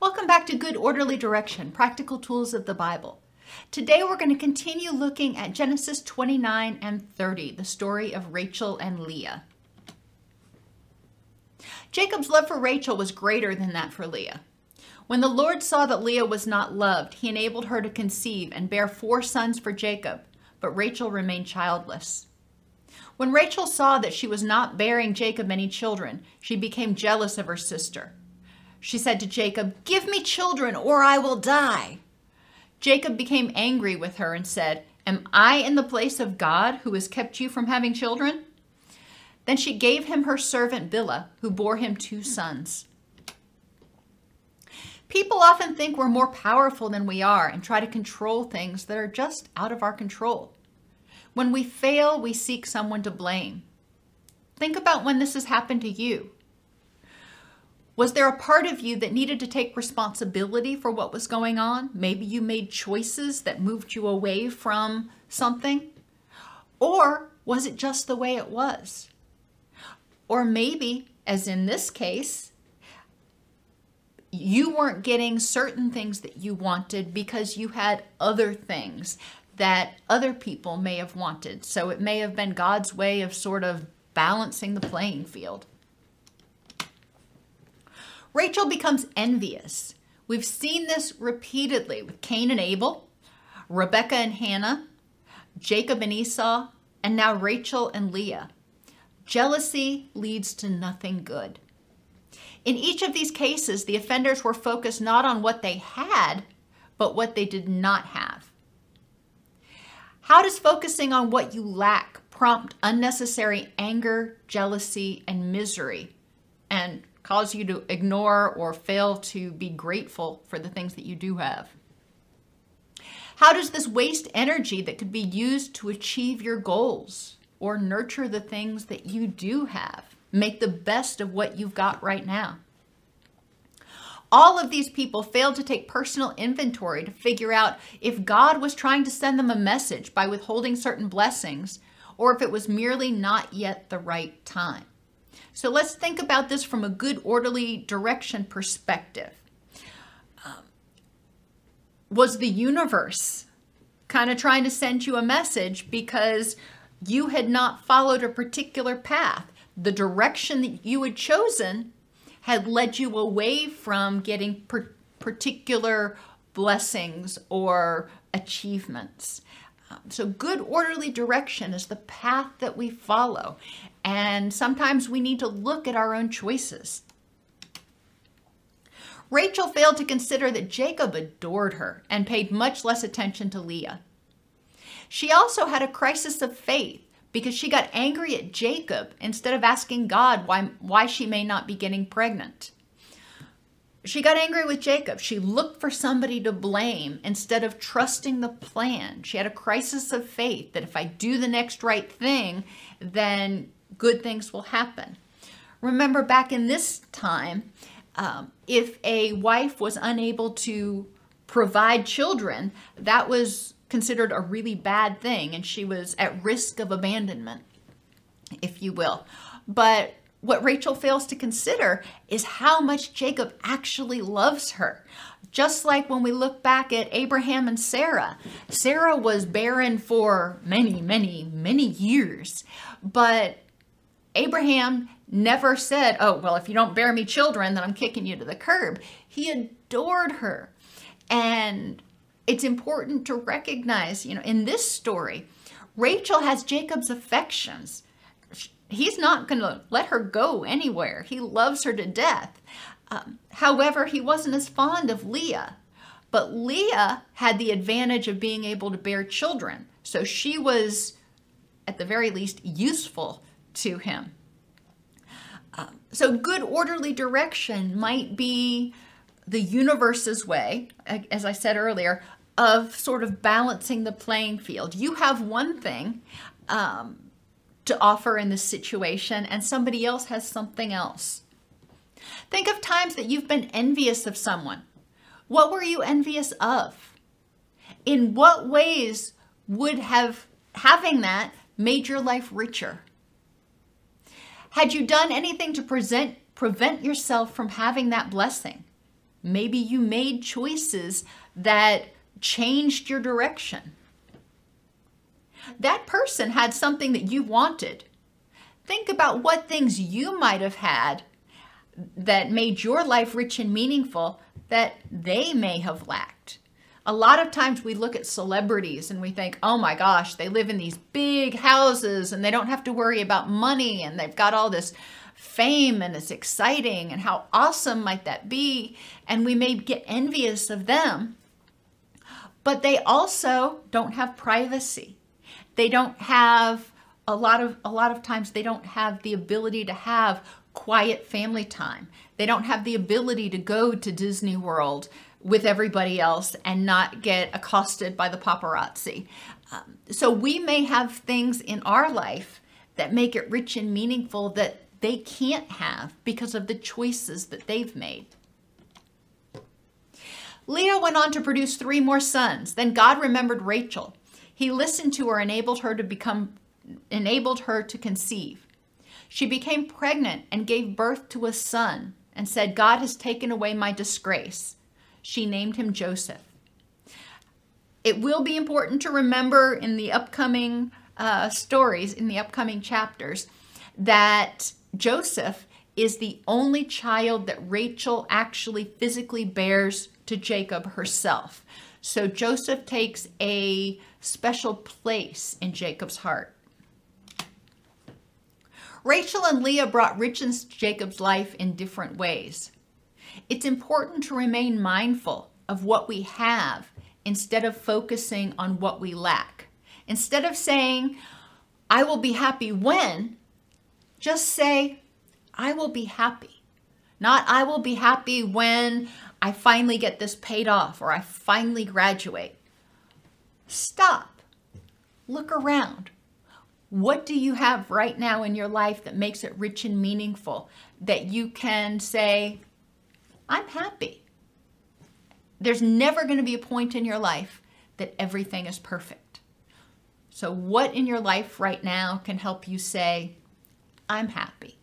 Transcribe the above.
Welcome back to Good Orderly Direction Practical Tools of the Bible. Today we're going to continue looking at Genesis 29 and 30, the story of Rachel and Leah. Jacob's love for Rachel was greater than that for Leah. When the Lord saw that Leah was not loved, he enabled her to conceive and bear four sons for Jacob, but Rachel remained childless. When Rachel saw that she was not bearing Jacob any children, she became jealous of her sister. She said to Jacob, Give me children, or I will die. Jacob became angry with her and said, Am I in the place of God who has kept you from having children? Then she gave him her servant Bilhah, who bore him two sons. People often think we're more powerful than we are and try to control things that are just out of our control. When we fail, we seek someone to blame. Think about when this has happened to you. Was there a part of you that needed to take responsibility for what was going on? Maybe you made choices that moved you away from something? Or was it just the way it was? Or maybe, as in this case, you weren't getting certain things that you wanted because you had other things that other people may have wanted. So it may have been God's way of sort of balancing the playing field. Rachel becomes envious. We've seen this repeatedly with Cain and Abel, Rebecca and Hannah, Jacob and Esau, and now Rachel and Leah. Jealousy leads to nothing good. In each of these cases, the offenders were focused not on what they had, but what they did not have. How does focusing on what you lack prompt unnecessary anger, jealousy, and misery? And cause you to ignore or fail to be grateful for the things that you do have? How does this waste energy that could be used to achieve your goals or nurture the things that you do have? Make the best of what you've got right now. All of these people failed to take personal inventory to figure out if God was trying to send them a message by withholding certain blessings or if it was merely not yet the right time. So let's think about this from a good orderly direction perspective. Um, was the universe kind of trying to send you a message because you had not followed a particular path? The direction that you had chosen had led you away from getting per- particular blessings or achievements. Um, so, good orderly direction is the path that we follow. And sometimes we need to look at our own choices. Rachel failed to consider that Jacob adored her and paid much less attention to Leah. She also had a crisis of faith because she got angry at Jacob instead of asking God why, why she may not be getting pregnant. She got angry with Jacob. She looked for somebody to blame instead of trusting the plan. She had a crisis of faith that if I do the next right thing, then good things will happen. Remember, back in this time, um, if a wife was unable to provide children, that was considered a really bad thing, and she was at risk of abandonment, if you will. But what Rachel fails to consider is how much Jacob actually loves her. Just like when we look back at Abraham and Sarah, Sarah was barren for many, many, many years, but Abraham never said, Oh, well, if you don't bear me children, then I'm kicking you to the curb. He adored her. And it's important to recognize, you know, in this story, Rachel has Jacob's affections. He's not going to let her go anywhere. He loves her to death. Um, however, he wasn't as fond of Leah. But Leah had the advantage of being able to bear children. So she was, at the very least, useful to him. Um, so, good orderly direction might be the universe's way, as I said earlier, of sort of balancing the playing field. You have one thing um, to offer in this situation, and somebody else has something else. Think of times that you've been envious of someone. What were you envious of? In what ways would have having that made your life richer? Had you done anything to present, prevent yourself from having that blessing? Maybe you made choices that changed your direction. That person had something that you wanted. Think about what things you might have had that made your life rich and meaningful that they may have lacked. A lot of times we look at celebrities and we think, oh my gosh, they live in these big houses and they don't have to worry about money and they've got all this fame and it's exciting and how awesome might that be? And we may get envious of them, but they also don't have privacy. They don't have a lot of a lot of times they don't have the ability to have quiet family time. They don't have the ability to go to Disney World with everybody else and not get accosted by the paparazzi. Um, so we may have things in our life that make it rich and meaningful that they can't have because of the choices that they've made. Leah went on to produce three more sons. Then God remembered Rachel. He listened to her, enabled her to become enabled her to conceive. She became pregnant and gave birth to a son and said, God has taken away my disgrace. She named him Joseph. It will be important to remember in the upcoming uh, stories, in the upcoming chapters, that Joseph is the only child that Rachel actually physically bears to Jacob herself. So Joseph takes a special place in Jacob's heart. Rachel and Leah brought richness to Jacob's life in different ways. It's important to remain mindful of what we have instead of focusing on what we lack. Instead of saying, I will be happy when, just say, I will be happy. Not, I will be happy when I finally get this paid off or I finally graduate. Stop. Look around. What do you have right now in your life that makes it rich and meaningful that you can say, I'm happy? There's never going to be a point in your life that everything is perfect. So, what in your life right now can help you say, I'm happy?